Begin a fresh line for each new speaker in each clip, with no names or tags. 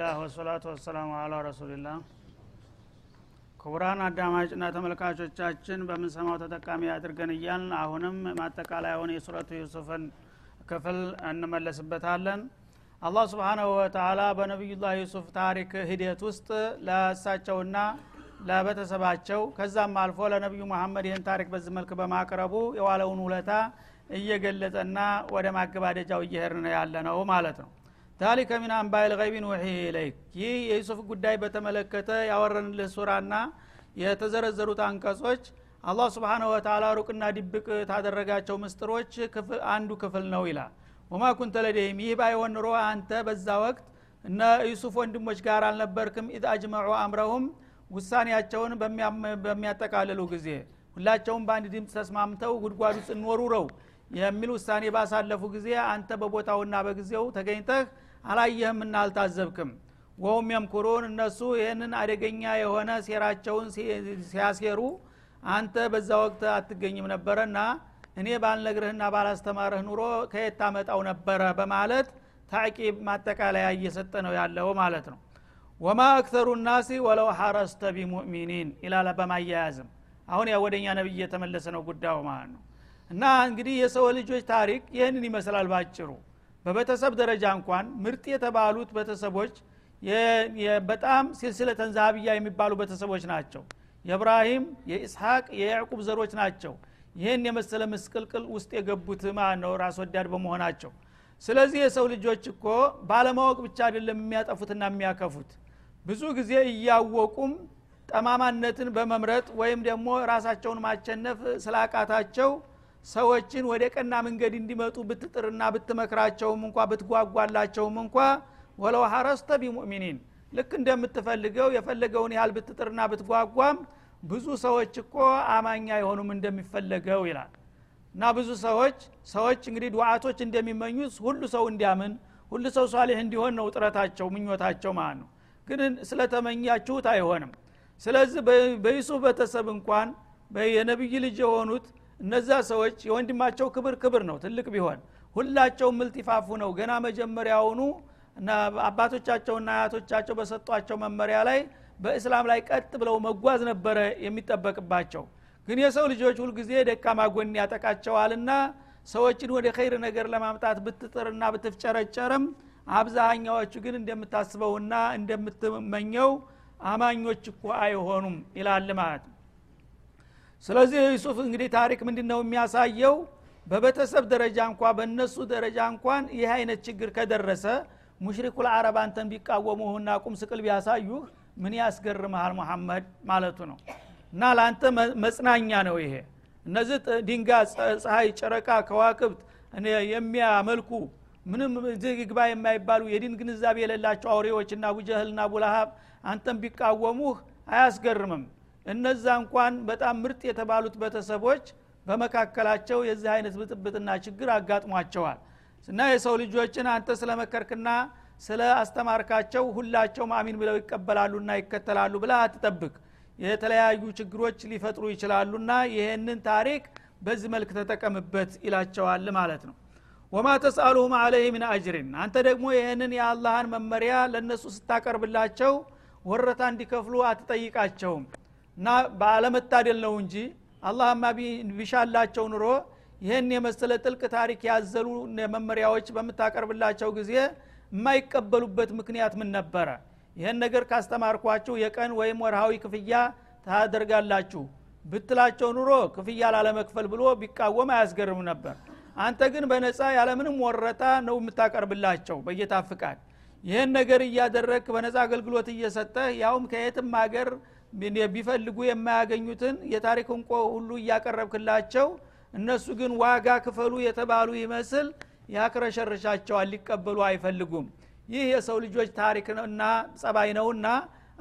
አልሐምዱሊላህ ወሰላቱ ወሰላሙ አላ ረሱሊላህ። ክቡራን አዳማጭና ተመልካቾቻችን በምንሰማው ተጠቃሚ አድርገን እያልን አሁንም ማጠቃለያውን የሱረቱ ዩሱፍን ክፍል እንመለስበታለን። አላህ ስብሓናሁ ወተላ በነቢዩላህ ዩሱፍ ታሪክ ሂደት ውስጥ ለእሳቸውና ለቤተሰባቸው ከዛም አልፎ ለነቢዩ መሐመድ ይህን ታሪክ በዚህ መልክ በማቅረቡ የዋለውን ውለታ እየገለጸና ወደ ማገባደጃው እየሄድን ያለ ነው ማለት ነው ذلك من أنباء الغيب نوحيه إليك ይህ የዩሱፍ ጉዳይ በተመለከተ ያወረንልህ ሱራና የተዘረዘሩት አንቀጾች አላህ سبحانه وتعالى ሩቅና ድብቅ ታደረጋቸው ምስጥሮች አንዱ ክፍል ነው ይላል። وما كنت لديهم ይህ ባይሆን ኑሮ አንተ በዛ ወቅት እነ ዩሱፍ ወንድሞች ጋር አልነበርክም? إذ أجمعوا أمرهم ውሳኔያቸውን በሚያጠቃልሉ ጊዜ ሁላቸውም በአንድ ድምፅ ተስማምተው ጉድጓድ ውስጥ እንወሩረው የሚል ውሳኔ ባሳለፉ ጊዜ አንተ በቦታውና በጊዜው ተገኝተህ አላየህምና አልታዘብክም። ወሁም የምኩሩን እነሱ ይህንን አደገኛ የሆነ ሴራቸውን ሲያሴሩ አንተ በዛ ወቅት አትገኝም ነበረና እኔ ባልነግርህና ባላስተማርህ ኑሮ ከየት ታመጣው ነበረ? በማለት ታቂብ ማጠቃለያ እየሰጠ ነው ያለው ማለት ነው። ወማ አክተሩ ናሲ ወለው ሐረስተ ቢሙእሚኒን ይላለ በማያያዝም። አሁን ያ ወደኛ ነብይ እየተመለሰ ነው ጉዳዩ ማለት ነው። እና እንግዲህ የሰው ልጆች ታሪክ ይህንን ይመስላል ባጭሩ በቤተሰብ ደረጃ እንኳን ምርጥ የተባሉት ቤተሰቦች በጣም ሲልስለ ተንዛብያ የሚባሉ ቤተሰቦች ናቸው። የእብራሂም የኢስሐቅ የያዕቁብ ዘሮች ናቸው። ይህን የመሰለ ምስቅልቅል ውስጥ የገቡት ማለት ነው ራስ ወዳድ በመሆናቸው። ስለዚህ የሰው ልጆች እኮ ባለማወቅ ብቻ አይደለም የሚያጠፉትና የሚያከፉት። ብዙ ጊዜ እያወቁም ጠማማነትን በመምረጥ ወይም ደግሞ ራሳቸውን ማቸነፍ ስላቃታቸው ሰዎችን ወደ ቀና መንገድ እንዲመጡ ብትጥርና ብትመክራቸውም እንኳ ብትጓጓላቸውም እንኳ ወለው ሐረስተ ቢሙእሚኒን። ልክ እንደምትፈልገው የፈለገውን ያህል ብትጥርና ብትጓጓም ብዙ ሰዎች እኮ አማኛ አይሆኑም እንደሚፈለገው ይላል። እና ብዙ ሰዎች ሰዎች እንግዲህ ዱዓቶች እንደሚመኙት ሁሉ ሰው እንዲያምን ሁሉ ሰው ሷሊህ እንዲሆን ነው ጥረታቸው ምኞታቸው ማለት ነው። ግን ስለተመኛችሁት አይሆንም። ስለዚህ በዩሱፍ ቤተሰብ እንኳን የነቢይ ልጅ የሆኑት እነዛ ሰዎች የወንድማቸው ክብር ክብር ነው ትልቅ ቢሆን። ሁላቸው ምልጢፋፉ ነው። ገና መጀመሪያውኑ አባቶቻቸውና አያቶቻቸው በሰጧቸው መመሪያ ላይ በእስላም ላይ ቀጥ ብለው መጓዝ ነበረ የሚጠበቅባቸው። ግን የሰው ልጆች ሁልጊዜ ደካማ ጎን ያጠቃቸዋልና ሰዎችን ወደ ኸይር ነገር ለማምጣት ብትጥርና ብትፍጨረጨርም አብዛኛዎቹ ግን እንደምታስበውና እንደምትመኘው አማኞች እኮ አይሆኑም ይላል ማለት ነው ስለዚህ ዩሱፍ እንግዲህ ታሪክ ምንድ ነው የሚያሳየው? በቤተሰብ ደረጃ እንኳ በእነሱ ደረጃ እንኳን ይህ አይነት ችግር ከደረሰ ሙሽሪኩል አረብ አንተን ቢቃወሙህና ቁም ስቅል ቢያሳዩህ ምን ያስገርመሃል ሙሐመድ ማለቱ ነው። እና ለአንተ መጽናኛ ነው ይሄ። እነዚህ ድንጋ ፀሐይ ጨረቃ ከዋክብት የሚያመልኩ ምንም ግባ የማይባሉ የዲን ግንዛቤ የሌላቸው አውሬዎችና አቡጀህልና አቡላሃብ አንተን ቢቃወሙህ አያስገርምም እነዛ እንኳን በጣም ምርጥ የተባሉት ቤተሰቦች በመካከላቸው የዚህ አይነት ብጥብጥና ችግር አጋጥሟቸዋል። እና የሰው ልጆችን አንተ ስለመከርክና ስለ አስተማርካቸው ሁላቸውም አሚን ብለው ይቀበላሉና ይከተላሉ ብለ አትጠብቅ። የተለያዩ ችግሮች ሊፈጥሩ ይችላሉና ይህንን ታሪክ በዚህ መልክ ተጠቀምበት ይላቸዋል ማለት ነው። ወማ ተስአሉሁም አለህ ምን አጅሪን። አንተ ደግሞ ይህንን የአላህን መመሪያ ለእነሱ ስታቀርብላቸው ወረታ እንዲከፍሉ አትጠይቃቸውም እና ባለመታደል ነው እንጂ አላህማ ቢሻላቸው ኑሮ ይህን የመሰለ ጥልቅ ታሪክ ያዘሉ መመሪያዎች በምታቀርብላቸው ጊዜ የማይቀበሉበት ምክንያት ምን ነበረ? ይህን ነገር ካስተማርኳችሁ የቀን ወይም ወርሃዊ ክፍያ ታደርጋላችሁ። ብትላቸው ኑሮ ክፍያ ላለመክፈል ብሎ ቢቃወም አያስገርም ነበር። አንተ ግን በነፃ ያለምንም ወረታ ነው የምታቀርብላቸው በጌታ ፍቃድ። ይህን ነገር እያደረግ በነፃ አገልግሎት እየሰጠህ ያውም ከየትም ሀገር ቢፈልጉ የማያገኙትን የታሪክ እንቆ ሁሉ እያቀረብክላቸው እነሱ ግን ዋጋ ክፈሉ የተባሉ ይመስል ያክረሸርሻቸዋል ሊቀበሉ አይፈልጉም። ይህ የሰው ልጆች ታሪክ እና ጸባይ ነውና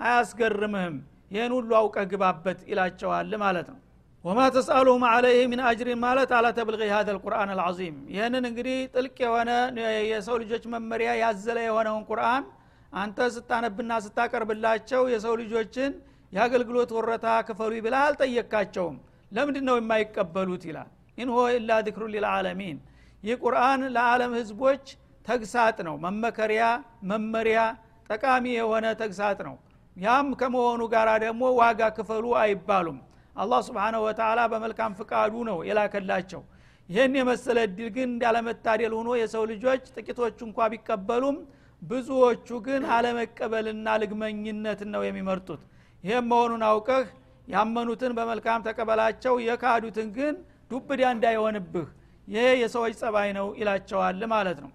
አያስገርምህም። ይህን ሁሉ አውቀህ ግባበት ይላቸዋል ማለት ነው። ወማ ተስአሉሁም አለይህ ምን አጅሪን ማለት አላ ተብልغ ሀደ ልቁርአን አልዓዚም። ይህንን እንግዲህ ጥልቅ የሆነ የሰው ልጆች መመሪያ ያዘለ የሆነውን ቁርአን አንተ ስታነብና ስታቀርብላቸው የሰው ልጆችን የአገልግሎት ወረታ ክፈሉ ብላ አልጠየካቸውም ለምንድ ነው የማይቀበሉት ይላል። ኢንሆ ኢላ ዚክሩ ሊልዓለሚን። ይህ ቁርአን ለዓለም ህዝቦች ተግሳጥ ነው። መመከሪያ መመሪያ ጠቃሚ የሆነ ተግሳጥ ነው። ያም ከመሆኑ ጋር ደግሞ ዋጋ ክፈሉ አይባሉም። አላህ ስብንሁ ወተላ በመልካም ፍቃዱ ነው የላከላቸው። ይህን የመሰለ እድል ግን እንዳለመታደል ሆኖ የሰው ልጆች ጥቂቶቹ እንኳ ቢቀበሉም ብዙዎቹ ግን አለመቀበልና ልግመኝነትን ነው የሚመርጡት ይህም መሆኑን አውቀህ ያመኑትን በመልካም ተቀበላቸው የካዱትን ግን ዱብዳ እንዳይሆንብህ። ይሄ የሰዎች ጸባይ ነው ይላቸዋል ማለት ነው።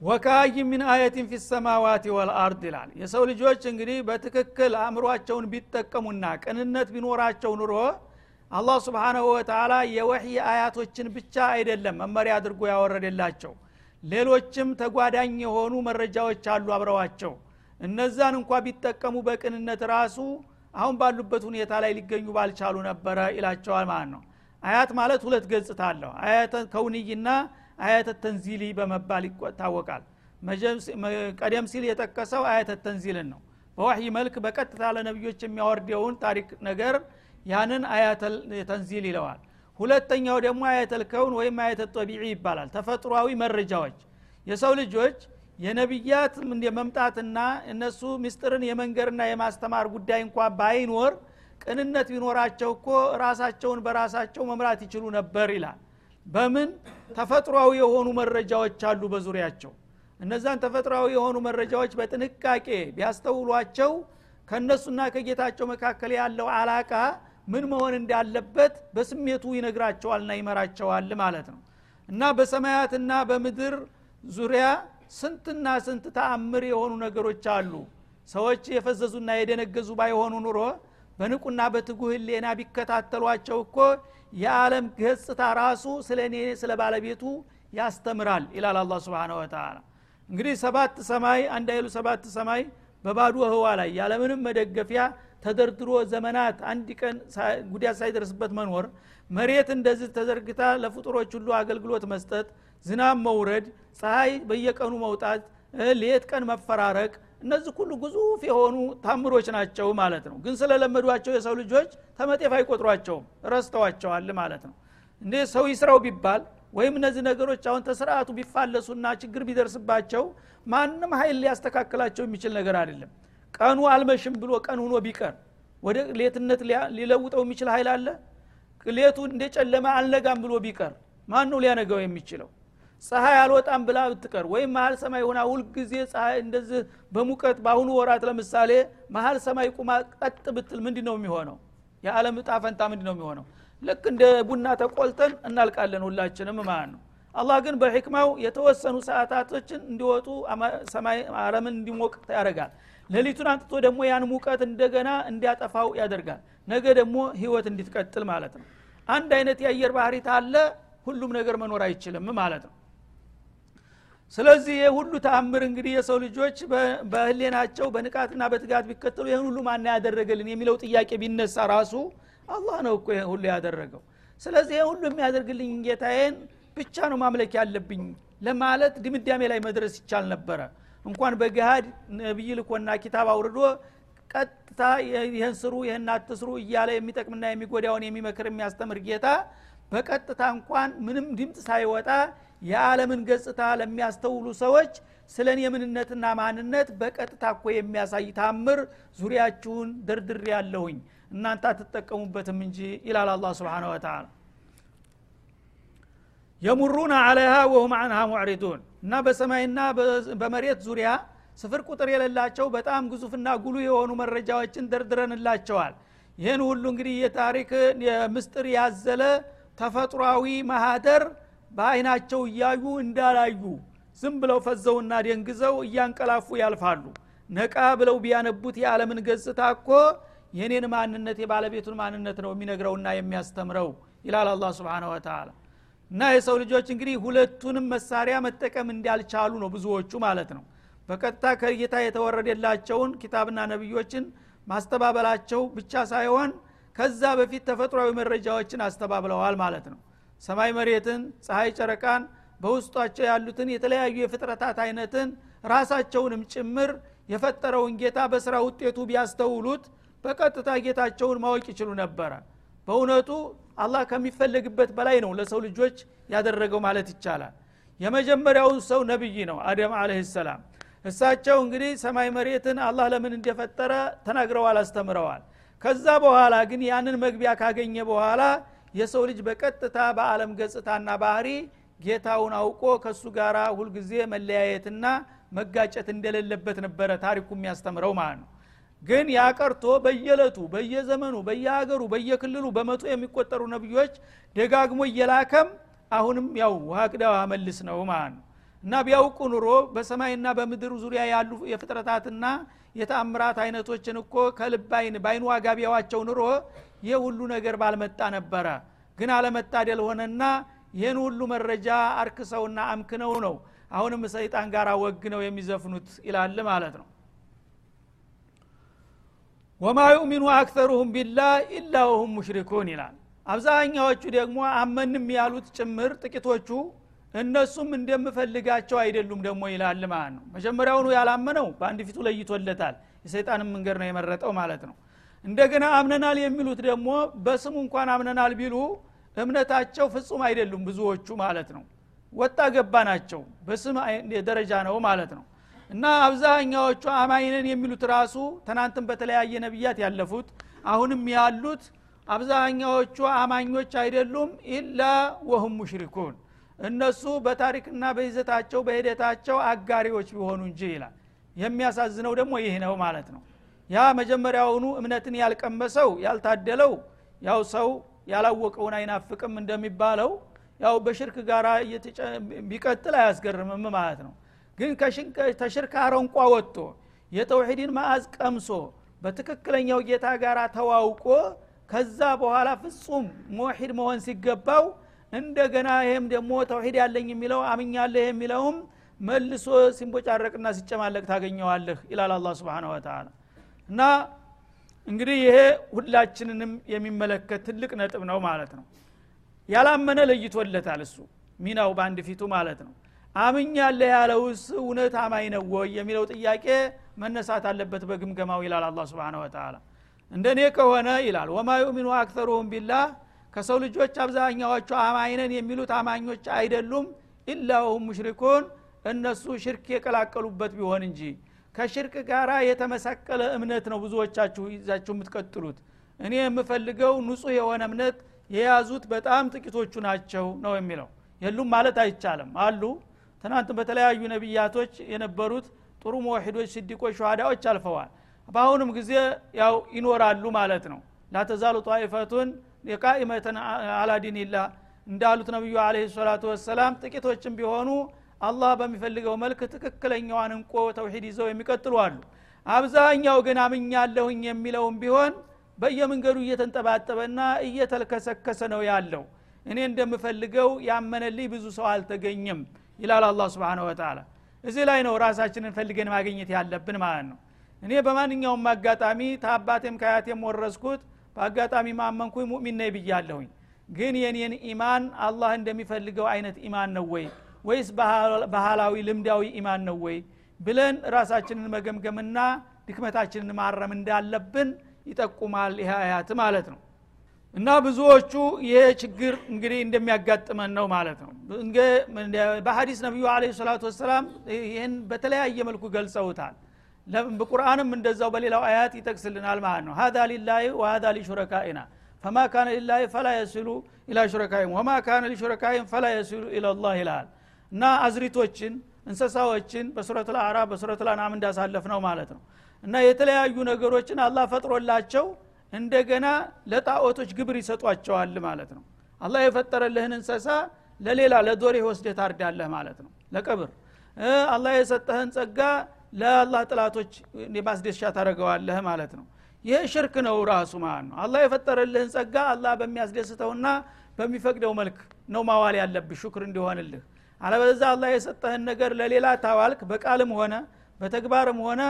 ወካይ ሚን አየትን ፊ ሰማዋት ወልአርድ ይላል። የሰው ልጆች እንግዲህ በትክክል አእምሯቸውን ቢጠቀሙና ቅንነት ቢኖራቸው ኑሮ አላህ ስብሓናሁ ወተላ የወህይ አያቶችን ብቻ አይደለም መመሪያ አድርጎ ያወረደላቸው ሌሎችም ተጓዳኝ የሆኑ መረጃዎች አሉ አብረዋቸው እነዛን እንኳ ቢጠቀሙ በቅንነት ራሱ አሁን ባሉበት ሁኔታ ላይ ሊገኙ ባልቻሉ ነበረ ይላቸዋል ማለት ነው። አያት ማለት ሁለት ገጽታ አለው። አያተ ከውንይና አያተ ተንዚሊ በመባል ይታወቃል። ቀደም ሲል የጠቀሰው አያተ ተንዚልን ነው። በዋህይ መልክ በቀጥታ ለነቢዮች የሚያወርደውን ታሪክ ነገር ያንን አያተ ተንዚል ይለዋል። ሁለተኛው ደግሞ አያተል ከውን ወይም አያተ ጠቢዒ ይባላል። ተፈጥሯዊ መረጃዎች። የሰው ልጆች የነቢያት መምጣትና እነሱ ምስጢርን የመንገርና የማስተማር ጉዳይ እንኳ ባይኖር ቅንነት ቢኖራቸው እኮ ራሳቸውን በራሳቸው መምራት ይችሉ ነበር ይላል። በምን? ተፈጥሯዊ የሆኑ መረጃዎች አሉ በዙሪያቸው። እነዛን ተፈጥሯዊ የሆኑ መረጃዎች በጥንቃቄ ቢያስተውሏቸው ከእነሱና ከጌታቸው መካከል ያለው አላቃ ምን መሆን እንዳለበት በስሜቱ ይነግራቸዋልና ይመራቸዋል ማለት ነው። እና በሰማያትና በምድር ዙሪያ ስንትና ስንት ተአምር የሆኑ ነገሮች አሉ። ሰዎች የፈዘዙና የደነገዙ ባይሆኑ ኑሮ በንቁና በትጉህ ሌና ቢከታተሏቸው እኮ የዓለም ገጽታ ራሱ ስለ እኔ ስለ ባለቤቱ ያስተምራል ይላል አላ ስብን ወተላ እንግዲህ ሰባት ሰማይ አንድ አይሉ ሰባት ሰማይ በባዶ ህዋ ላይ ያለምንም መደገፊያ ተደርድሮ ዘመናት አንድ ቀን ጉዳት ሳይደርስበት መኖር መሬት እንደዚህ ተዘርግታ ለፍጡሮች ሁሉ አገልግሎት መስጠት ዝናብ መውረድ ፀሐይ በየቀኑ መውጣት ሌት ቀን መፈራረቅ እነዚህ ሁሉ ግዙፍ የሆኑ ታምሮች ናቸው ማለት ነው። ግን ስለለመዷቸው የሰው ልጆች ተመጤፍ አይቆጥሯቸውም ረስተዋቸዋል ማለት ነው። እንዴ ሰው ይስራው ቢባል ወይም እነዚህ ነገሮች አሁን ተስርአቱ ቢፋለሱና ችግር ቢደርስባቸው ማንም ሀይል ሊያስተካክላቸው የሚችል ነገር አይደለም። ቀኑ አልመሽም ብሎ ቀን ሁኖ ቢቀር ወደ ሌትነት ሊለውጠው የሚችል ሀይል አለ? ሌቱ እንደ ጨለማ አልነጋም ብሎ ቢቀር ማን ነው ሊያነገው የሚችለው? ፀሐይ አልወጣም ብላ ብትቀር ወይም መሀል ሰማይ ሆና ሁልጊዜ ፀሐይ እንደዚህ በሙቀት በአሁኑ ወራት ለምሳሌ መሀል ሰማይ ቁማ ቀጥ ብትል ምንድ ነው የሚሆነው? የዓለም እጣ ፈንታ ምንድ ነው የሚሆነው ልክ እንደ ቡና ተቆልተን እናልቃለን ሁላችንም ማለት ነው። አላህ ግን በሕክማው የተወሰኑ ሰዓታቶችን እንዲወጡ ሰማይ አለምን እንዲሞቅ ያደርጋል። ሌሊቱን አንጥቶ ደግሞ ያን ሙቀት እንደገና እንዲያጠፋው ያደርጋል። ነገ ደግሞ ህይወት እንዲትቀጥል ማለት ነው። አንድ አይነት የአየር ባህሪት አለ ሁሉም ነገር መኖር አይችልም ማለት ነው። ስለዚህ ይህ ሁሉ ተአምር እንግዲህ የሰው ልጆች በህሌናቸው በንቃትና በትጋት ቢከተሉ ይህን ሁሉ ማና ያደረገልን የሚለው ጥያቄ ቢነሳ ራሱ አላህ ነው እኮ ሁሉ ያደረገው። ስለዚህ ሁሉ የሚያደርግልኝ ጌታዬን ብቻ ነው ማምለክ ያለብኝ ለማለት ድምዳሜ ላይ መድረስ ይቻል ነበረ። እንኳን በገሃድ ነቢይ ልኮና ኪታብ አውርዶ ቀጥታ ይህን ስሩ ይህን አትስሩ እያለ የሚጠቅምና የሚጎዳውን የሚመክር የሚያስተምር ጌታ በቀጥታ እንኳን ምንም ድምፅ ሳይወጣ የዓለምን ገጽታ ለሚያስተውሉ ሰዎች ስለ እኔ ምንነትና ማንነት በቀጥታ እኮ የሚያሳይ ታምር ዙሪያችሁን ድርድር ያለሁኝ እናንተ አትጠቀሙበትም እንጂ ይላል አላ ስብን ወተላ የሙሩና አለሃ ወሁም አንሃ ሙዕሪዱን። እና በሰማይና በመሬት ዙሪያ ስፍር ቁጥር የሌላቸው በጣም ግዙፍና ጉሉ የሆኑ መረጃዎችን ደርድረንላቸዋል። ይህን ሁሉ እንግዲህ የታሪክ ምስጥር ያዘለ ተፈጥሯዊ ማህደር በአይናቸው እያዩ እንዳላዩ ዝም ብለው ፈዘውና ደንግዘው እያንቀላፉ ያልፋሉ። ነቃ ብለው ቢያነቡት የዓለምን ገጽታ እኮ የኔን ማንነት የባለቤቱን ማንነት ነው የሚነግረውና የሚያስተምረው ይላል አላ ስብን ወተላ እና የሰው ልጆች እንግዲህ ሁለቱንም መሳሪያ መጠቀም እንዳልቻሉ ነው ብዙዎቹ ማለት ነው። በቀጥታ ከጌታ የተወረደላቸውን ኪታብና ነቢዮችን ማስተባበላቸው ብቻ ሳይሆን ከዛ በፊት ተፈጥሯዊ መረጃዎችን አስተባብለዋል ማለት ነው። ሰማይ መሬትን ፀሐይ ጨረቃን በውስጧቸው ያሉትን የተለያዩ የፍጥረታት አይነትን ራሳቸውንም ጭምር የፈጠረውን ጌታ በስራ ውጤቱ ቢያስተውሉት በቀጥታ ጌታቸውን ማወቅ ይችሉ ነበረ። በእውነቱ አላህ ከሚፈለግበት በላይ ነው ለሰው ልጆች ያደረገው ማለት ይቻላል። የመጀመሪያውን ሰው ነብይ ነው አደም አለህ ሰላም።
እሳቸው እንግዲህ ሰማይ መሬትን አላህ ለምን እንደፈጠረ ተናግረዋል አስተምረዋል። ከዛ በኋላ ግን ያንን መግቢያ ካገኘ በኋላ የሰው ልጅ በቀጥታ በአለም ገጽታና ባህሪ ጌታውን አውቆ ከእሱ ጋር ሁልጊዜ መለያየትና መጋጨት እንደሌለበት ነበረ ታሪኩ የሚያስተምረው ማለት ነው ግን ያቀርቶ በየለቱ በየዘመኑ በየሀገሩ በየክልሉ በመቶ የሚቆጠሩ ነቢዮች ደጋግሞ እየላከም አሁንም ያው ውሃ ቅዳ መልስ ነው ማለት ነው። እና ቢያውቁ ኑሮ በሰማይና በምድር ዙሪያ ያሉ የፍጥረታትና የተአምራት አይነቶችን እኮ ከልብ አይን በአይኑ ዋጋ ቢያዋቸው ኑሮ ይህ ሁሉ ነገር ባልመጣ ነበረ። ግን አለመታደል ሆነና ይህን ሁሉ መረጃ አርክሰውና አምክነው ነው አሁንም ሰይጣን ጋር ወግ ነው የሚዘፍኑት ይላል ማለት ነው ወማ ዩእሚኑ አክተሩሁም ቢላህ ኢላ ወሁም ሙሽሪኩን ይላል። አብዛኛዎቹ ደግሞ አመንም ያሉት ጭምር ጥቂቶቹ እነሱም እንደምፈልጋቸው አይደሉም ደግሞ ይላል ማለት ነው። መጀመሪያውኑ ያላመነው በአንድ ፊቱ ለይቶለታል። የሰይጣንም መንገድ ነው የመረጠው ማለት ነው። እንደገና አምነናል የሚሉት ደግሞ በስሙ እንኳን አምነናል ቢሉ እምነታቸው ፍጹም አይደሉም ብዙዎቹ ማለት ነው። ወጣ ገባ ናቸው። በስም ደረጃ ነው ማለት ነው እና አብዛኛዎቹ አማይነን የሚሉት ራሱ ትናንትም በተለያየ ነቢያት ያለፉት አሁንም ያሉት አብዛኛዎቹ አማኞች አይደሉም ኢላ ወሁም ሙሽሪኩን። እነሱ በታሪክና በይዘታቸው በሂደታቸው አጋሪዎች ቢሆኑ እንጂ ይላል። የሚያሳዝነው ደግሞ ይህ ነው ማለት ነው። ያ መጀመሪያውኑ እምነትን ያልቀመሰው ያልታደለው ያው ሰው ያላወቀውን አይናፍቅም እንደሚባለው ያው በሽርክ ጋር ቢቀጥል አያስገርምም ማለት ነው ግን ተሽርክ አረንቋ ወጥቶ የተውሂድን ማዕዝ ቀምሶ በትክክለኛው ጌታ ጋር ተዋውቆ ከዛ በኋላ ፍጹም ሙሒድ መሆን ሲገባው እንደገና ይህም ደግሞ ተውሂድ ያለኝ የሚለው አምኛለህ የሚለውም መልሶ ሲንቦጫረቅና ሲጨማለቅ ታገኘዋለህ ይላል አላ ስብን ወተላ እና እንግዲህ ይሄ ሁላችንንም የሚመለከት ትልቅ ነጥብ ነው ማለት ነው። ያላመነ ለይቶለታል እሱ ሚናው በአንድ ፊቱ ማለት ነው አምኛለ ያለውስ እውነት አማኝ ነው ወይ የሚለው ጥያቄ መነሳት አለበት በግምገማው ይላል አላ ስብን ወተላ እንደኔ ከሆነ ይላል ወማ ዩሚኑ አክተሩሁም ቢላህ ከሰው ልጆች አብዛኛዎቹ አማኝነን የሚሉት አማኞች አይደሉም ኢላ ወሁም ሙሽሪኩን እነሱ ሽርክ የቀላቀሉበት ቢሆን እንጂ። ከሽርክ ጋር የተመሳቀለ እምነት ነው ብዙዎቻችሁ ይዛችሁ የምትቀጥሉት። እኔ የምፈልገው ንጹህ የሆነ እምነት የያዙት በጣም ጥቂቶቹ ናቸው ነው የሚለው። የሉም ማለት አይቻልም። አሉ ትናንት በተለያዩ ነቢያቶች የነበሩት ጥሩ መዋሂዶች ስዲቆች ሸሃዳዎች አልፈዋል። በአሁኑም ጊዜ ያው ይኖራሉ ማለት ነው። ላተዛሉ ጣይፈቱን የቃኢመተን አላ ዲንላ እንዳሉት ነቢዩ አለ ሰላቱ ወሰላም ጥቂቶችም ቢሆኑ አላህ በሚፈልገው መልክ ትክክለኛዋን እንቆ ተውሂድ ይዘው የሚቀጥሉ አሉ። አብዛኛው ግን አምኛለሁኝ የሚለውም ቢሆን በየመንገዱ እየተንጠባጠበና እየተልከሰከሰ ነው ያለው። እኔ እንደምፈልገው ያመነልኝ ብዙ ሰው አልተገኘም ይላል አላ ስብን ወተላ እዚህ ላይ ነው ራሳችንን ፈልገን ማግኘት ያለብን ማለት ነው። እኔ በማንኛውም አጋጣሚ ታባቴም ከያቴም ወረስኩት በአጋጣሚ ማመንኩኝ ሙእሚን ነኝ ብያለሁኝ። ግን የኔን ኢማን አላህ እንደሚፈልገው አይነት ኢማን ነው ወይ? ወይስ ባህላዊ ልምዳዊ ኢማን ነው ወይ? ብለን ራሳችንን መገምገምና ድክመታችንን ማረም እንዳለብን ይጠቁማል ይህ አያት ማለት ነው እና ብዙዎቹ ይሄ ችግር እንግዲህ እንደሚያጋጥመን ነው ማለት ነው። በሀዲስ ነቢዩ አለ ሰላቱ ወሰላም ይህን በተለያየ መልኩ ገልጸውታል። በቁርአንም እንደዛው በሌላው አያት ይጠቅስልናል ማለት ነው። ሀዛ ሊላህ ወሀዛ ሊሹረካኢና ፈማ ካነ ሊላህ ፈላ የሲሉ ኢላ ሹረካይም ወማ ካነ ሊሹረካይም ፈላ የሲሉ ኢላላህ ይልሃል እና አዝሪቶችን እንስሳዎችን በሱረት ልአዕራፍ በሱረት ልአንዓም እንዳሳለፍ ነው ማለት ነው። እና የተለያዩ ነገሮችን አላህ ፈጥሮላቸው እንደገና ለጣዖቶች ግብር ይሰጧቸዋል ማለት ነው። አላህ የፈጠረልህን እንሰሳ ለሌላ ለዶሬ ወስደህ ታርዳለህ ማለት ነው። ለቀብር። አላህ የሰጠህን ጸጋ ለአላህ ጥላቶች ማስደሻ ታደረገዋለህ ማለት ነው። ይህ ሽርክ ነው ራሱ ማለት ነው። አላህ የፈጠረልህን ጸጋ አላህ በሚያስደስተውና በሚፈቅደው መልክ ነው ማዋል ያለብህ ሹክር እንዲሆንልህ። አለበለዛ አላህ የሰጠህን ነገር ለሌላ ታዋልክ በቃልም ሆነ በተግባርም ሆነ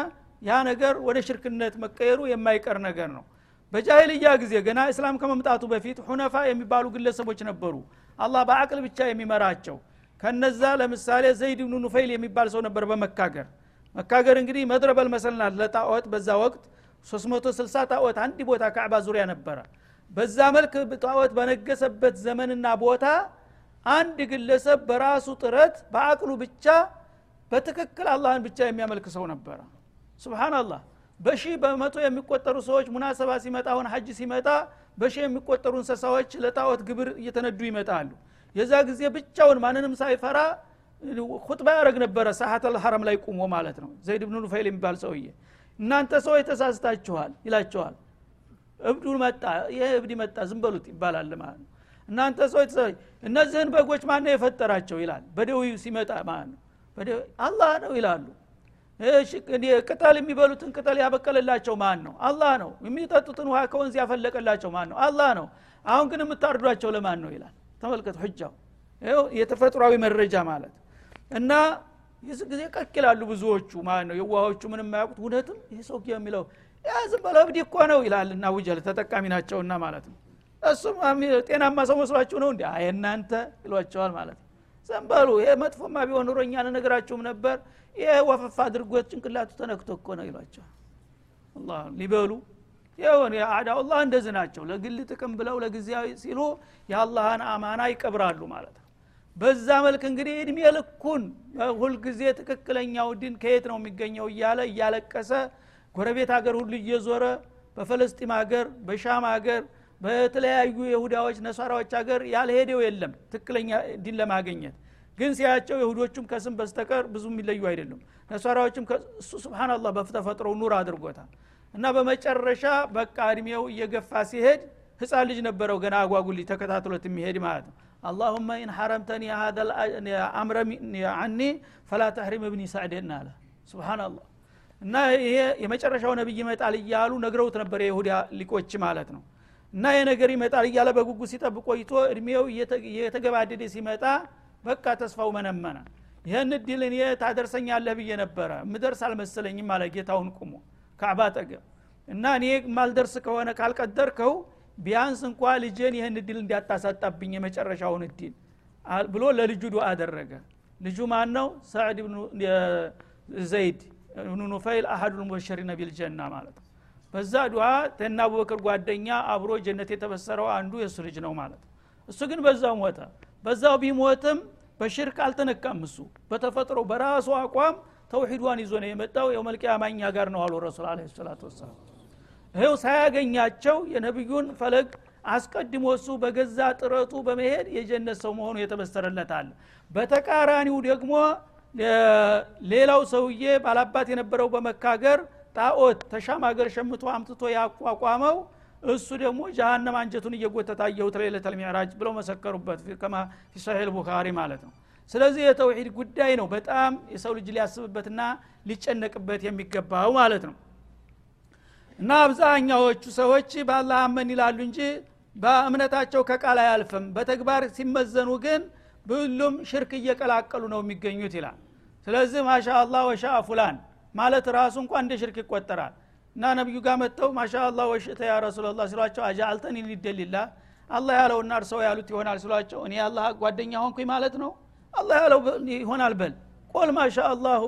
ያ ነገር ወደ ሽርክነት መቀየሩ የማይቀር ነገር ነው በጃሂልያ ጊዜ ገና እስላም ከመምጣቱ በፊት ሁነፋ የሚባሉ ግለሰቦች ነበሩ። አላህ በአቅል ብቻ የሚመራቸው። ከነዛ ለምሳሌ ዘይድ ብኑ ኑፈይል የሚባል ሰው ነበር በመካገር። መካገር እንግዲህ መድረበል መሰልናት ለጣዖት በዛ ወቅት 360 ጣዖት አንድ ቦታ ካዕባ ዙሪያ ነበረ። በዛ መልክ ጣዖት በነገሰበት ዘመንና ቦታ አንድ ግለሰብ በራሱ ጥረት በአቅሉ ብቻ በትክክል አላህን ብቻ የሚያመልክ ሰው ነበረ። ስብናላህ በሺህ በመቶ የሚቆጠሩ ሰዎች ሙናሰባ ሲመጣ አሁን ሀጅ ሲመጣ በሺህ የሚቆጠሩ እንስሳዎች ለጣዖት ግብር እየተነዱ ይመጣሉ። የዛ ጊዜ ብቻውን ማንንም ሳይፈራ ሁጥባ ያደረግ ነበረ ሳሀተል ሐረም ላይ ቁሞ ማለት ነው። ዘይድ ብኑ ኑፈይል የሚባል ሰውዬ እናንተ ሰዎች ተሳስታችኋል ይላቸዋል። እብዱ መጣ ይሄ እብድ መጣ ዝም በሉት ይባላል ማለት ነው። እናንተ ሰዎች እነዚህን በጎች ማን ነው የፈጠራቸው ይላል። በደዊ ሲመጣ ማለት ነው። አላህ ነው ይላሉ ቅጠል የሚበሉትን ቅጠል ያበቀለላቸው ማን ነው? አላህ ነው። የሚጠጡትን ውሃ ከወንዝ ያፈለቀላቸው ማን ነው? አላህ ነው። አሁን ግን የምታርዷቸው ለማን ነው ይላል? ተመልከት ሁጃው የተፈጥሯዊ መረጃ ማለት። እና ይህ ጊዜ ቀቅ ብዙዎቹ። ማለት ነው? የዋሆቹ ምንም የማያውቁት እውነትም ይህ ሰው የሚለው ያ ዝም እኮ ነው ይላል። እና ውጀል ተጠቃሚ ናቸውና ማለት ነው። እሱም ጤናማ ሰው መስሏችሁ ነው እንዲ አይ እናንተ ይሏቸዋል ማለት ነው ዘንበሉ ይሄ መጥፎማ ቢሆን ኑሮ እኛ ነግራችሁም ነበር። ይሄ ወፈፋ አድርጎት ጭንቅላቱ ተነክቶ እኮ ነው ይሏቸዋል አላህ ሊበሉ ይሁን አዳውላህ እንደዚህ ናቸው። ለግል ጥቅም ብለው ለጊዜያዊ ሲሉ የአላህን አማና ይቀብራሉ ማለት ነው። በዛ መልክ እንግዲህ እድሜ ልኩን ሁልጊዜ ትክክለኛው ድን ከየት ነው የሚገኘው እያለ እያለቀሰ ጎረቤት ሀገር ሁሉ እየዞረ በፈለስጢም ሀገር በሻም ሀገር በተለያዩ የሁዳዎች ነሷራዎች ሀገር ያልሄደው የለም ትክክለኛ ዲን ለማገኘት ግን ሲያቸው የሁዶቹም ከስም በስተቀር ብዙ የሚለዩ አይደሉም። ነሷራዎችም እሱ ስብናላህ በተፈጥሮ ኑር አድርጎታል። እና በመጨረሻ በቃ እድሜው እየገፋ ሲሄድ ህፃን ልጅ ነበረው ገና አጓጉል ተከታትሎት የሚሄድ ማለት ነው። አላሁመ ኢን ሐረምተኒ አምረ አኒ ፈላ ተሕሪም እብኒ ሳዕደን አለ። ስብናላህ እና ይሄ የመጨረሻው ነቢይ ይመጣል እያሉ ነግረውት ነበር የይሁዳ ሊቆች ማለት ነው እና ይሄ ነገር ይመጣል እያለ በጉጉ ሲጠብቅ ቆይቶ እድሜው እየተገባደደ ሲመጣ በቃ ተስፋው መነመነ። ይህን እድል እኔ ታደርሰኛለህ ብዬ ነበረ። ምደርስ አልመሰለኝም አለ ጌታውን ቁሞ ካዕባ ጠገብ እና እኔ ማልደርስ ከሆነ ካልቀደርከው ቢያንስ እንኳ ልጄን ይህን እድል እንዲያታሳጣብኝ የመጨረሻውን እድል ብሎ ለልጁ ዱዓ አደረገ። ልጁ ማን ነው ሰዕድ ብኑ ዘይድ ብኑ ኑፈይል አሀዱል ሙበሸሪነ ቢልጀና ማለት ነው በዛ ዱዓ ተና አቡበክር ጓደኛ አብሮ ጀነት የተበሰረው አንዱ የእሱ ልጅ ነው ማለት እሱ ግን በዛው ሞተ። በዛው ቢሞትም በሽርክ አልተነካም እሱ። በተፈጥሮ በራሱ አቋም ተውሂዷን ይዞ ነው የመጣው። የመልቅያማኛ ጋር ነው አሉ ረሱል አለ ሰላቱ ወሰላም። ይኸው ሳያገኛቸው የነቢዩን ፈለግ አስቀድሞ እሱ በገዛ ጥረቱ በመሄድ የጀነት ሰው መሆኑ የተበሰረለት አለ። በተቃራኒው ደግሞ ሌላው ሰውዬ ባላባት የነበረው በመካገር ጣዖት ተሻም ሀገር ሸምቶ አምጥቶ ያቋቋመው እሱ ደግሞ ጀሃነም አንጀቱን እየጎተታ አየሁት ለይለተል ሚዕራጅ ብለው መሰከሩበት ከማ ፊ ሰሒህ ቡኻሪ ማለት ነው። ስለዚህ የተውሂድ ጉዳይ ነው በጣም የሰው ልጅ ሊያስብበትና ሊጨነቅበት የሚገባው ማለት ነው። እና አብዛኛዎቹ ሰዎች በአላህ አመን ይላሉ እንጂ በእምነታቸው ከቃል አያልፍም። በተግባር ሲመዘኑ ግን ሁሉም ሽርክ እየቀላቀሉ ነው የሚገኙት ይላል። ስለዚህ ማሻ አላህ ወሻ ፉላን ማለት ራሱ እንኳ እንደ ሽርክ ይቆጠራል። እና ነቢዩ ጋር መጥተው ማሻ አላህ ወሽተ ያ ረሱላላ ሲሏቸው አጃአልተኒ ሊደሊላ አላህ ያለውና እርሰው ያሉት ይሆናል ሲሏቸው እኔ አላህ ጓደኛ ሆንኩኝ ማለት ነው። አላህ ያለው ይሆናል በል። ቆል ማሻ አላሁ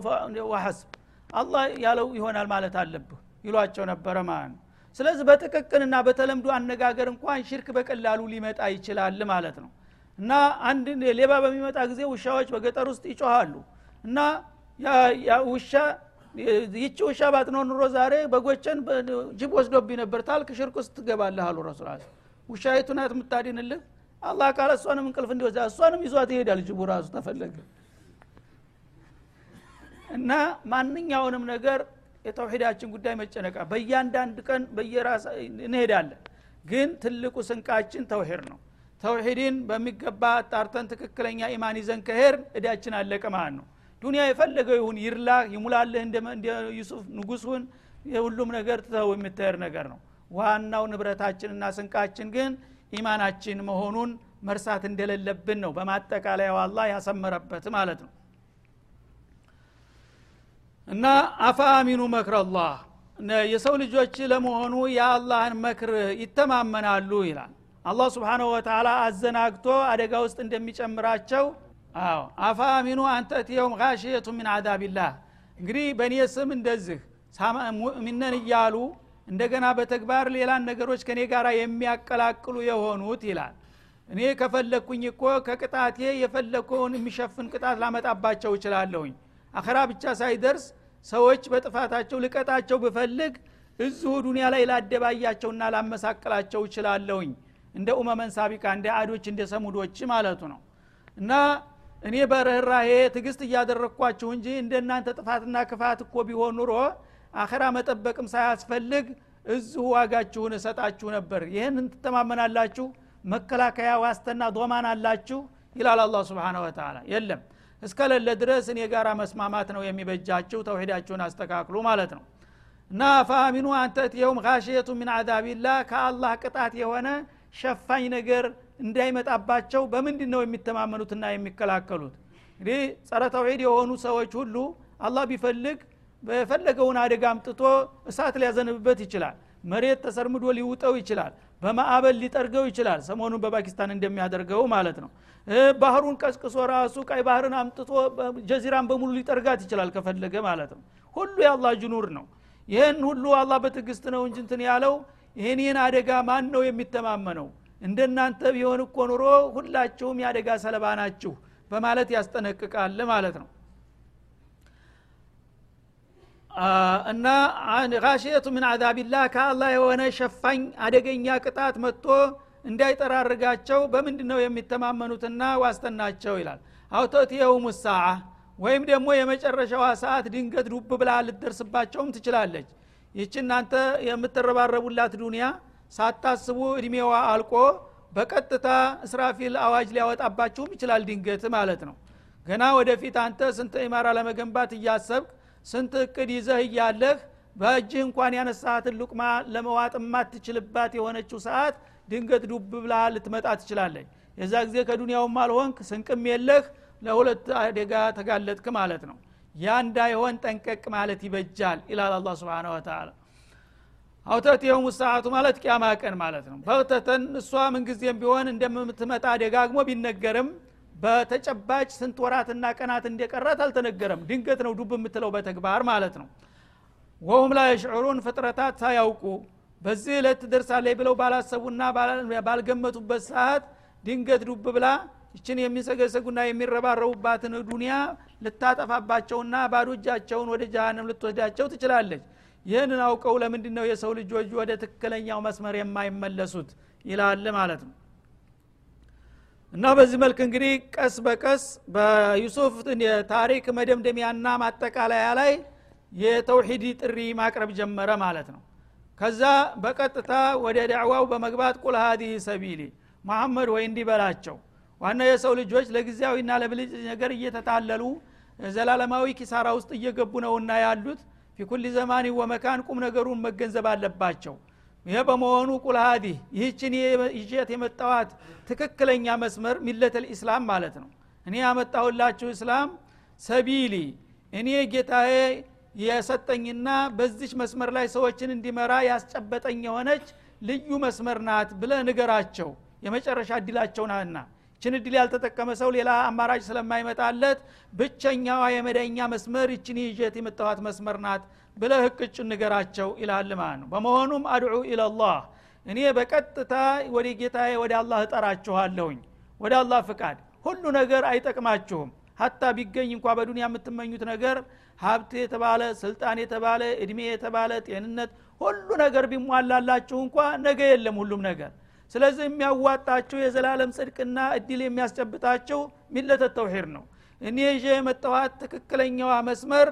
ወሐስብ አላህ ያለው ይሆናል ማለት አለብህ ይሏቸው ነበረ ማለት ነው። ስለዚህ በጥቅቅንና በተለምዶ አነጋገር እንኳን ሽርክ በቀላሉ ሊመጣ ይችላል ማለት ነው። እና አንድ ሌባ በሚመጣ ጊዜ ውሻዎች በገጠር ውስጥ ይጮሃሉ። እና ውሻ ይቺ ውሻ ባትኖር ኑሮ ዛሬ በጎቸን ጅብ ወስዶብኝ ነበር። ታልክ ሽርክ ውስጥ ትገባለህ አሉ ረሱል ውሻይቱ ናት የምታድንልህ? አላህ ካለ እሷንም እንቅልፍ እንዲወዛ እሷንም ይዟት ይሄዳል። ጅቡ ራሱ ተፈለገ። እና ማንኛውንም ነገር የተውሂዳችን ጉዳይ መጨነቃ። በእያንዳንድ ቀን በየራስ እንሄዳለን። ግን ትልቁ ስንቃችን ተውሂድ ነው። ተውሂድን በሚገባ አጣርተን ትክክለኛ ኢማን ይዘን ከሄር እዳችን አለቀ ማለት ነው ዱኒያ የፈለገው ይሁን ይርላ ይሙላልህ እንደ ዩሱፍ ንጉሱን። የሁሉም ነገር ትተው የምትሄር ነገር ነው። ዋናው ንብረታችንና ስንቃችን ግን ኢማናችን መሆኑን መርሳት እንደሌለብን ነው። በማጠቃለያው አላህ ያሰመረበት ማለት ነው። እና አፋአሚኑ መክረላህ የሰው ልጆች ለመሆኑ የአላህን መክር ይተማመናሉ ይላል። አላህ ስብሓንሁ ወተላ አዘናግቶ አደጋ ውስጥ እንደሚጨምራቸው አዎ። አፋአሚኑ አንተትየውም ጋሽየቱ ምን አዛቢላህ እንግዲህ በእኔ ስም እንደዚህ ሙእሚነን እያሉ እንደገና በተግባር ሌላን ነገሮች ከኔ ጋር የሚያቀላቅሉ የሆኑት ይላል። እኔ ከፈለግኩኝ እኮ ከቅጣቴ የፈለግከውን የሚሸፍን ቅጣት ላመጣባቸው እችላለሁኝ። አኸራ ብቻ ሳይደርስ ሰዎች በጥፋታቸው ልቀጣቸው ብፈልግ እዚሁ ዱኒያ ላይ ላደባያቸውና ላመሳቅላቸው እችላለሁኝ። እንደ ኡመመን ሳቢቃ እንደ አዶች እንደ ሰሙዶች ማለቱ ነው። እና እኔ በርኅራሄ ትግስት እያደረግኳችሁ እንጂ እንደ እናንተ ጥፋትና ክፋት እኮ ቢሆን ኑሮ አኸራ መጠበቅም ሳያስፈልግ እዚሁ ዋጋችሁን እሰጣችሁ ነበር። ይህንን ትተማመናላችሁ? መከላከያ ዋስተና ዶማን አላችሁ? ይላል አላ ስብን ወተላ የለም። እስከሌለ ድረስ እኔ ጋራ መስማማት ነው የሚበጃችሁ። ተውሂዳችሁን አስተካክሉ ማለት ነው። እና ፈአሚኑ አንተትየውም ካሽየቱ ምን አዛቢላህ ከአላህ ቅጣት የሆነ ሸፋኝ ነገር እንዳይመጣባቸው በምንድ ነው የሚተማመኑትና የሚከላከሉት? እንግዲህ ጸረ ተውሂድ የሆኑ ሰዎች ሁሉ አላህ ቢፈልግ በፈለገውን አደጋ አምጥቶ እሳት ሊያዘንብበት ይችላል። መሬት ተሰርምዶ ሊውጠው ይችላል። በማዕበል ሊጠርገው ይችላል። ሰሞኑን በፓኪስታን እንደሚያደርገው ማለት ነው። ባህሩን ቀስቅሶ ራሱ ቀይ ባህርን አምጥቶ ጀዚራን በሙሉ ሊጠርጋት ይችላል ከፈለገ ማለት ነው። ሁሉ የአላህ ጅኑር ነው። ይህን ሁሉ አላህ በትዕግስት ነው እንጂ እንትን ያለው ይህን አደጋ ማን ነው የሚተማመነው? እንደናንተ ቢሆን እኮ ኑሮ ሁላችሁም የአደጋ ሰለባ ናችሁ በማለት ያስጠነቅቃል ማለት ነው። እና ጋሽየቱ ምን አዛቢላህ ከአላህ የሆነ ሸፋኝ አደገኛ ቅጣት መጥቶ እንዳይጠራርጋቸው በምንድ ነው የሚተማመኑትና ዋስተናቸው ይላል። አውቶትየውም ሳዓ ወይም ደግሞ የመጨረሻዋ ሰዓት ድንገት ዱብ ብላ ልትደርስባቸውም ትችላለች ይች እናንተ የምትረባረቡላት ዱኒያ ሳታስቡ እድሜዋ አልቆ በቀጥታ እስራፊል አዋጅ ሊያወጣባችሁም ይችላል ድንገት ማለት ነው። ገና ወደፊት አንተ ስንት ኢማራ ለመገንባት እያሰብክ ስንት እቅድ ይዘህ እያለህ በእጅህ እንኳን ያነሳትን ሉቅማ ለመዋጥ የማትችልባት የሆነችው ሰዓት ድንገት ዱብ ብላ ልትመጣ ትችላለች። የዛ ጊዜ ከዱንያውም አልሆንክ ስንቅም የለህ ለሁለት አደጋ ተጋለጥክ ማለት ነው ያ እንዳይሆን ጠንቀቅ ማለት ይበጃል ይላል አላ ስብን ወተላ አውተት የውም ሰዓቱ ማለት ቅያማ ቀን ማለት ነው። በተተን እሷ ምንጊዜም ቢሆን እንደምትመጣ ደጋግሞ ቢነገርም በተጨባጭ ስንት ወራትና ቀናት እንደቀራት አልተነገረም። ድንገት ነው ዱብ የምትለው በተግባር ማለት ነው። ወሁም ላይ የሽዑሩን ፍጥረታት ሳያውቁ በዚህ ዕለት ትደርሳለች ብለው ባላሰቡና ባልገመቱበት ሰዓት ድንገት ዱብ ብላ ይችን የሚሰገሰጉና የሚረባረቡባትን ዱኒያ ልታጠፋባቸውና ባዶ እጃቸውን ወደ ጃሃንም ልትወስዳቸው ትችላለች። ይህንን አውቀው ለምንድ ነው የሰው ልጆች ወደ ትክክለኛው መስመር የማይመለሱት? ይላል ማለት ነው። እና በዚህ መልክ እንግዲህ ቀስ በቀስ በዩሱፍ ታሪክ መደምደሚያና ማጠቃለያ ላይ የተውሂድ ጥሪ ማቅረብ ጀመረ ማለት ነው። ከዛ በቀጥታ ወደ ዳዕዋው በመግባት ቁል ሀዲህ ሰቢሊ መሐመድ ወይ እንዲህ በላቸው ዋና የሰው ልጆች ለጊዜያዊና ለብልጭ ነገር እየተታለሉ ዘላለማዊ ኪሳራ ውስጥ እየገቡ ነውና ያሉት ፊኩል ዘማኒ ወመካን ቁም ነገሩን መገንዘብ አለባቸው። ይሄ በመሆኑ ቁል ሀዲህ ይህችን ይዤት የመጣዋት ትክክለኛ መስመር ሚለት ልእስላም ማለት ነው። እኔ ያመጣሁላችሁ እስላም ሰቢሊ እኔ ጌታዬ የሰጠኝና በዚች መስመር ላይ ሰዎችን እንዲመራ ያስጨበጠኝ የሆነች ልዩ መስመር ናት ብለ ንገራቸው። የመጨረሻ እድላቸው ናትና ይችን እድል ያልተጠቀመ ሰው ሌላ አማራጭ ስለማይመጣለት ብቸኛዋ የመዳኛ መስመር ይችን ይዤት የመጣኋት መስመር ናት ብለ ህቅጭ ንገራቸው ይላል ማለት ነው። በመሆኑም አድዑ ኢለላህ እኔ በቀጥታ ወደ ጌታዬ ወደ አላህ እጠራችኋለሁኝ ወደ አላህ ፍቃድ። ሁሉ ነገር አይጠቅማችሁም። ሀታ ቢገኝ እንኳ በዱንያ የምትመኙት ነገር ሀብት የተባለ ስልጣን የተባለ እድሜ የተባለ ጤንነት ሁሉ ነገር ቢሟላላችሁ እንኳ ነገ የለም ሁሉም ነገር ስለዚህ የሚያዋጣችሁ የዘላለም ጽድቅና እድል የሚያስጨብጣችሁ ሚለተ ተውሂድ ነው። እኔ ይዤ የመጣኋት ትክክለኛዋ መስመር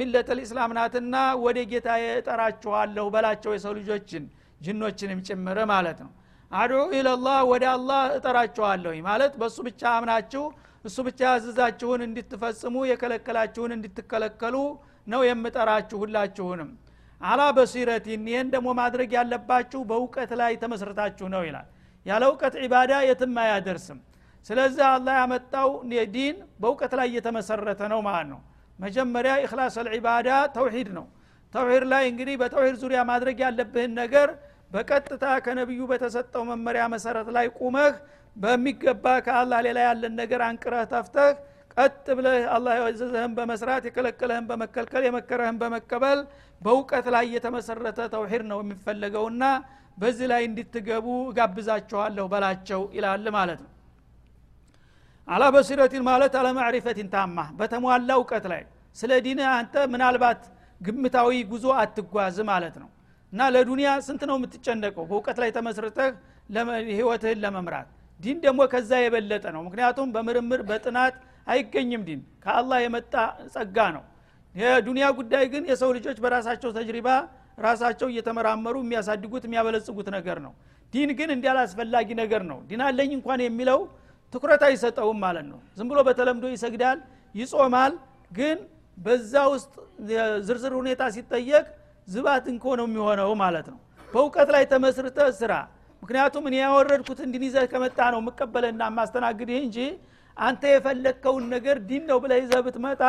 ሚለተ ልእስላም ናትና ወደ ጌታ እጠራችኋለሁ በላቸው የሰው ልጆችን ጅኖችንም ጭምር ማለት ነው። አድዑ ኢለላህ ወደ አላህ እጠራችኋለሁ ማለት በእሱ ብቻ አምናችሁ እሱ ብቻ ያዘዛችሁን እንድትፈጽሙ የከለከላችሁን እንድትከለከሉ ነው የምጠራችሁ ሁላችሁንም አላ በሲረቲን ይህን ደግሞ ማድረግ ያለባችሁ በእውቀት ላይ ተመስርታችሁ ነው ይላል። ያለ እውቀት ዒባዳ የትም አያደርስም። ስለዚህ አላህ ያመጣው ዲን በእውቀት ላይ እየተመሰረተ ነው ማለት ነው። መጀመሪያ إخلاص العبادة ተውሂድ ነው። ተውሂድ ላይ እንግዲህ በተውሂድ ዙሪያ ማድረግ ያለብህን ነገር በቀጥታ ከነቢዩ በተሰጠው መመሪያ መሰረት ላይ ቁመህ በሚገባ ከአላህ ሌላ ያለን ነገር አንቅረህ ተፍተህ ቀጥ ብለህ አላህ ያዘዘህን በመስራት የከለከለህን በመከልከል የመከረህን በመቀበል በእውቀት ላይ የተመሰረተ ተውሂድ ነው የሚፈለገውና በዚህ ላይ እንድትገቡ እጋብዛችኋለሁ በላቸው ይላል ማለት ነው። على بصيرة ማለት على معرفة تامة በተሟላ እውቀት ላይ ስለ ዲን አንተ ምናልባት ግምታዊ ጉዞ አትጓዝ ማለት ነው። እና ለዱንያ ስንት ነው የምትጨነቀው? በእውቀት ላይ ተመስርተህ ህይወትህን ለመምራት። ዲን ደግሞ ከዛ የበለጠ ነው። ምክንያቱም በምርምር በጥናት አይገኝም ዲን። ከአላህ የመጣ ጸጋ ነው። የዱንያ ጉዳይ ግን የሰው ልጆች በራሳቸው تجربة ራሳቸው እየተመራመሩ የሚያሳድጉት የሚያበለጽጉት ነገር ነው። ዲን ግን እንዲያል አስፈላጊ ነገር ነው። ዲን አለኝ እንኳን የሚለው ትኩረት አይሰጠውም ማለት ነው። ዝም ብሎ በተለምዶ ይሰግዳል ይጾማል ግን በዛ ውስጥ ዝርዝር ሁኔታ ሲጠየቅ ዝባት እንኮ ነው የሚሆነው ማለት ነው። በእውቀት ላይ ተመስርተ ስራ። ምክንያቱም እኔ ያወረድኩት እንዲን ይዘህ ከመጣ ነው የምቀበለና ማስተናግድህ እንጂ አንተ የፈለግከውን ነገር ዲን ነው ብለህ ይዘህ ብትመጣ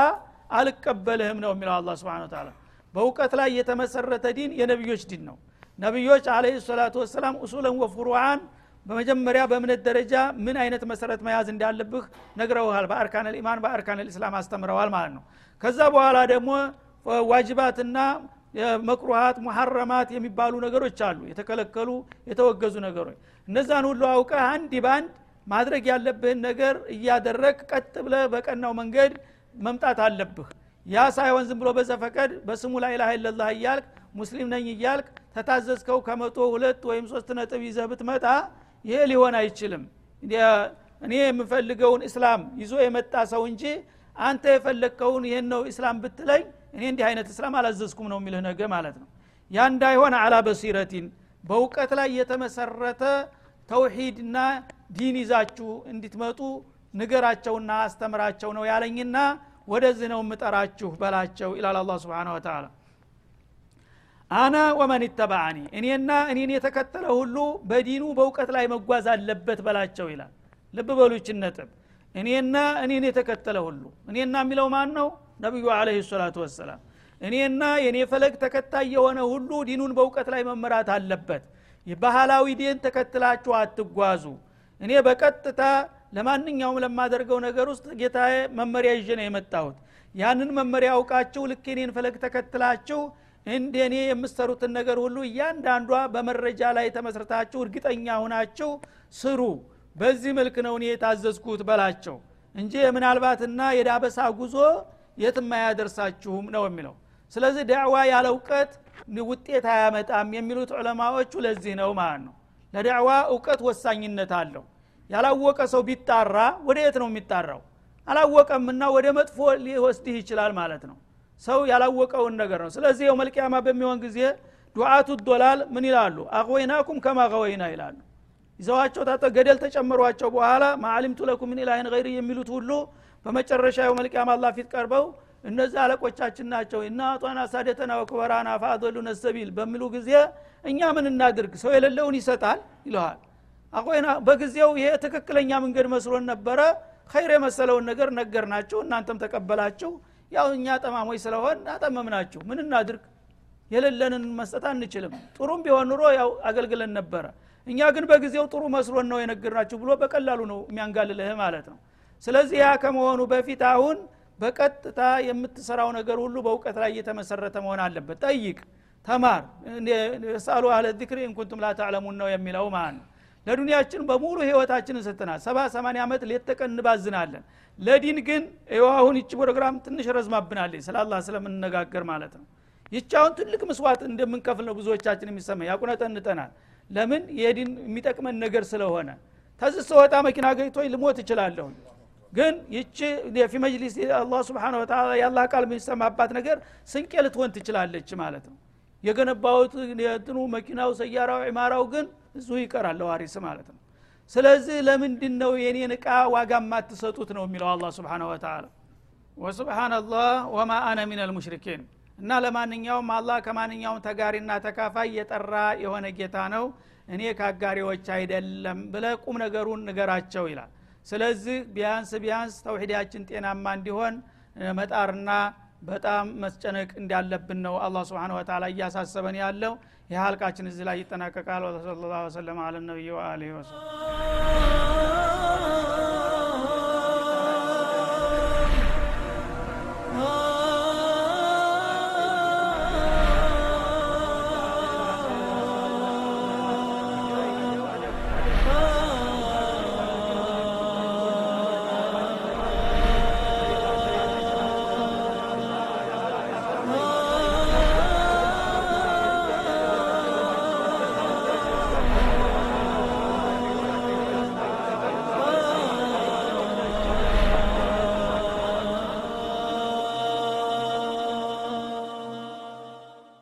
አልቀበልህም ነው የሚለው አላ ስብን ታላ በእውቀት ላይ የተመሰረተ ዲን የነቢዮች ዲን ነው። ነቢዮች አለ ሰላቱ ወሰላም ኡሱለን ወፍሩዓን በመጀመሪያ በእምነት ደረጃ ምን አይነት መሰረት መያዝ እንዳለብህ ነግረውሃል። በአርካን ልኢማን በአርካን ልእስላም አስተምረዋል ማለት ነው። ከዛ በኋላ ደግሞ ዋጅባትና መክሩሃት ሙሐረማት የሚባሉ ነገሮች አሉ። የተከለከሉ የተወገዙ ነገሮች። እነዛን ሁሉ አውቀህ አንድ በአንድ ማድረግ ያለብህን ነገር እያደረግ ቀጥ ብለ በቀናው መንገድ መምጣት አለብህ። ያ ሳይሆን ዝም ብሎ በዘፈቀድ በስሙ ላይ ላህ ለላህ እያልክ ሙስሊም ነኝ እያልክ ተታዘዝከው ከመቶ ሁለት ወይም ሶስት ነጥብ ይዘህ ብትመጣ ይሄ ሊሆን አይችልም። እኔ የምፈልገውን እስላም ይዞ የመጣ ሰው እንጂ አንተ የፈለግከውን ይህን ነው እስላም ብትለኝ እኔ እንዲህ አይነት እስላም አላዘዝኩም ነው የሚልህ ነገ ማለት ነው። ያ እንዳይሆን አላ በሲረቲን በእውቀት ላይ የተመሰረተ ተውሂድና ዲን ይዛችሁ እንዲትመጡ ንገራቸውና አስተምራቸው ነው ያለኝና ወደዚህ ነው የምጠራችሁ በላቸው ይላል አላ ስብን ወተላ አና ወመን ይተባአኒ እኔና እኔን የተከተለ ሁሉ በዲኑ በእውቀት ላይ መጓዝ አለበት በላቸው ይላል። ልብ በሉችን ነጥብ። እኔና እኔን የተከተለ ሁሉ እኔና የሚለው ማን ነው? ነቢዩ አለህ ሰላቱ ወሰላም። እኔና የእኔ ፈለግ ተከታይ የሆነ ሁሉ ዲኑን በእውቀት ላይ መመራት አለበት። ባህላዊ ዲን ተከትላችሁ አትጓዙ እኔ በቀጥታ ለማንኛውም ለማደርገው ነገር ውስጥ ጌታ መመሪያ ይዤ ነው የመጣሁት። ያንን መመሪያ አውቃችሁ ልክ እኔን ፈለግ ተከትላችሁ እንደ እኔ የምሰሩትን ነገር ሁሉ እያንዳንዷ በመረጃ ላይ ተመስርታችሁ እርግጠኛ ሁናችሁ ስሩ። በዚህ መልክ ነው እኔ የታዘዝኩት በላቸው እንጂ ምናልባትና የዳበሳ ጉዞ የትም አያደርሳችሁም ነው የሚለው። ስለዚህ ዳዕዋ ያለ እውቀት ውጤት አያመጣም የሚሉት ዑለማዎቹ ለዚህ ነው ማለት ነው። ለዳዕዋ እውቀት ወሳኝነት አለው ያላወቀ ሰው ቢጣራ ወደ የት ነው የሚጣራው? አላወቀምና ወደ መጥፎ ሊወስድህ ይችላል ማለት ነው። ሰው ያላወቀውን ነገር ነው። ስለዚህ የው መልቅያማ በሚሆን ጊዜ ዱዓቱ ዶላል ምን ይላሉ? አቅወይናኩም ከማ ቀወይና ይላሉ። ይዘዋቸው ታጠ ገደል ተጨመሯቸው በኋላ ማአሊምቱ ለኩም ምን ኢላህን ገይር የሚሉት ሁሉ በመጨረሻ የው መልቅያማ አላ ፊት ቀርበው እነዚህ አለቆቻችን ናቸው። እና አጧና ሳደተና ወክበራና ፋአዶሉነ ሰቢል በሚሉ ጊዜ እኛ ምን እናድርግ? ሰው የሌለውን ይሰጣል ይለዋል አቆይና በጊዜው ይሄ ትክክለኛ መንገድ መስሎን ነበረ። ኸይር የመሰለውን ነገር ነገር ናችሁ እናንተም ተቀበላችሁ ያው እኛ ጠማሞች ስለሆን አጠመምናችሁ ምን እናድርግ? የሌለንን መስጠት አንችልም። ጥሩም ቢሆን ኑሮ ያው አገልግለን ነበረ። እኛ ግን በጊዜው ጥሩ መስሎን ነው የነገርናችሁ ብሎ በቀላሉ ነው የሚያንጋልልህ ማለት ነው። ስለዚህ ያ ከመሆኑ በፊት አሁን በቀጥታ የምትሰራው ነገር ሁሉ በእውቀት ላይ እየተመሰረተ መሆን አለበት። ጠይቅ ተማር። ሳሉ አለ ዚክሪ እንኩንቱም ላተዕለሙን ነው የሚለው ማለት ነው ለዱንያችን በሙሉ ህይወታችንን ሰጥተናል። ሰባ ሰማንያ ዓመት ሌት ተቀን እንባዝናለን። ለዲን ግን አሁን ይቺ ፕሮግራም ትንሽ ረዝማብናለች። ስለ አላህ ስለምንነጋገር ማለት ነው። ይቻውን ትልቅ ምስዋት እንደምንከፍል ነው ብዙዎቻችን የሚሰማ ያቁነጠንጠናል። ለምን? የዲን የሚጠቅመን ነገር ስለሆነ። ተዚህ ስወጣ መኪና ገኝቶኝ ልሞት እችላለሁ። ግን ይቺ ፊ መጅሊስ አላህ ስብሓን ወተላ የአላህ ቃል የሚሰማባት ነገር ስንቄ ልትሆን ትችላለች ማለት ነው የገነባውት የትኑ መኪናው ሰያራው ዒማራው ግን እዙ ይቀራል ለዋሪስ ማለት ነው። ስለዚህ ለምንድን ነው የኔን እቃ ዋጋ ማትሰጡት ነው የሚለው አላ ስብሓን ወተላ ወስብሓናላህ ወማ አነ ሚን አልሙሽሪኪን እና ለማንኛውም አላህ ከማንኛውም ተጋሪና ተካፋይ የጠራ የሆነ ጌታ ነው። እኔ ከአጋሪዎች አይደለም ብለ ቁም ነገሩን ንገራቸው ይላል። ስለዚህ ቢያንስ ቢያንስ ተውሂዳችን ጤናማ እንዲሆን መጣርና በጣም መስጨነቅ እንዳለብን ነው አላህ ስብሓን ወተላ እያሳሰበን ያለው። ይህ ሀልቃችን እዚህ ላይ ይጠናቀቃል። ወሰለ ላሁ ወሰለም። አለ ነቢይ ወአሊህ ወሰለም